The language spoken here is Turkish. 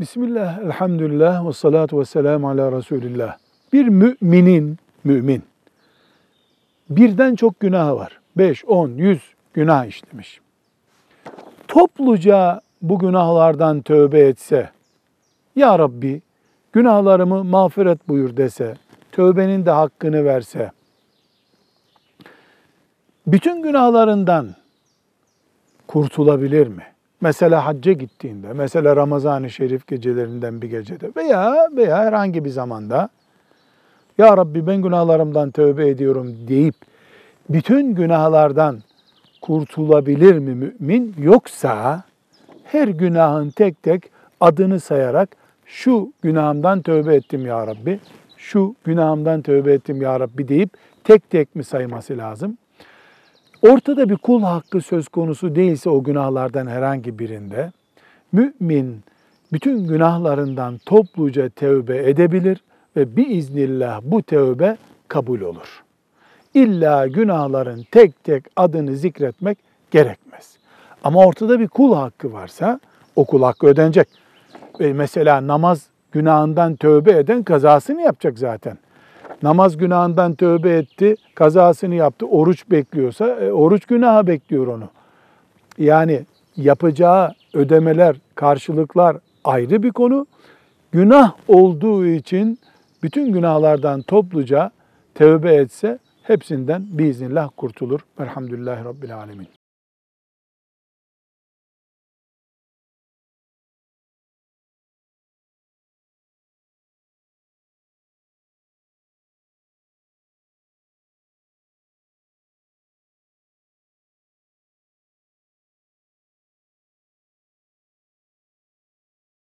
Bismillah, elhamdülillah ve salatu ve selamu ala Resulillah. Bir müminin, mümin, birden çok günahı var. 5, 10, 100 günah işlemiş. Topluca bu günahlardan tövbe etse, Ya Rabbi günahlarımı mağfiret buyur dese, tövbenin de hakkını verse, bütün günahlarından kurtulabilir mi? Mesela hacca gittiğinde, mesela Ramazan-ı Şerif gecelerinden bir gecede veya veya herhangi bir zamanda Ya Rabbi ben günahlarımdan tövbe ediyorum deyip bütün günahlardan kurtulabilir mi mümin? Yoksa her günahın tek tek adını sayarak şu günahımdan tövbe ettim ya Rabbi, şu günahımdan tövbe ettim ya Rabbi deyip tek tek mi sayması lazım? Ortada bir kul hakkı söz konusu değilse o günahlardan herhangi birinde, mümin bütün günahlarından topluca tevbe edebilir ve biiznillah bu tevbe kabul olur. İlla günahların tek tek adını zikretmek gerekmez. Ama ortada bir kul hakkı varsa o kul hakkı ödenecek. Ve mesela namaz günahından tövbe eden kazasını yapacak zaten namaz günahından tövbe etti, kazasını yaptı, oruç bekliyorsa e, oruç günahı bekliyor onu. Yani yapacağı ödemeler, karşılıklar ayrı bir konu. Günah olduğu için bütün günahlardan topluca tövbe etse hepsinden biiznillah kurtulur. Elhamdülillahi Rabbil Alemin.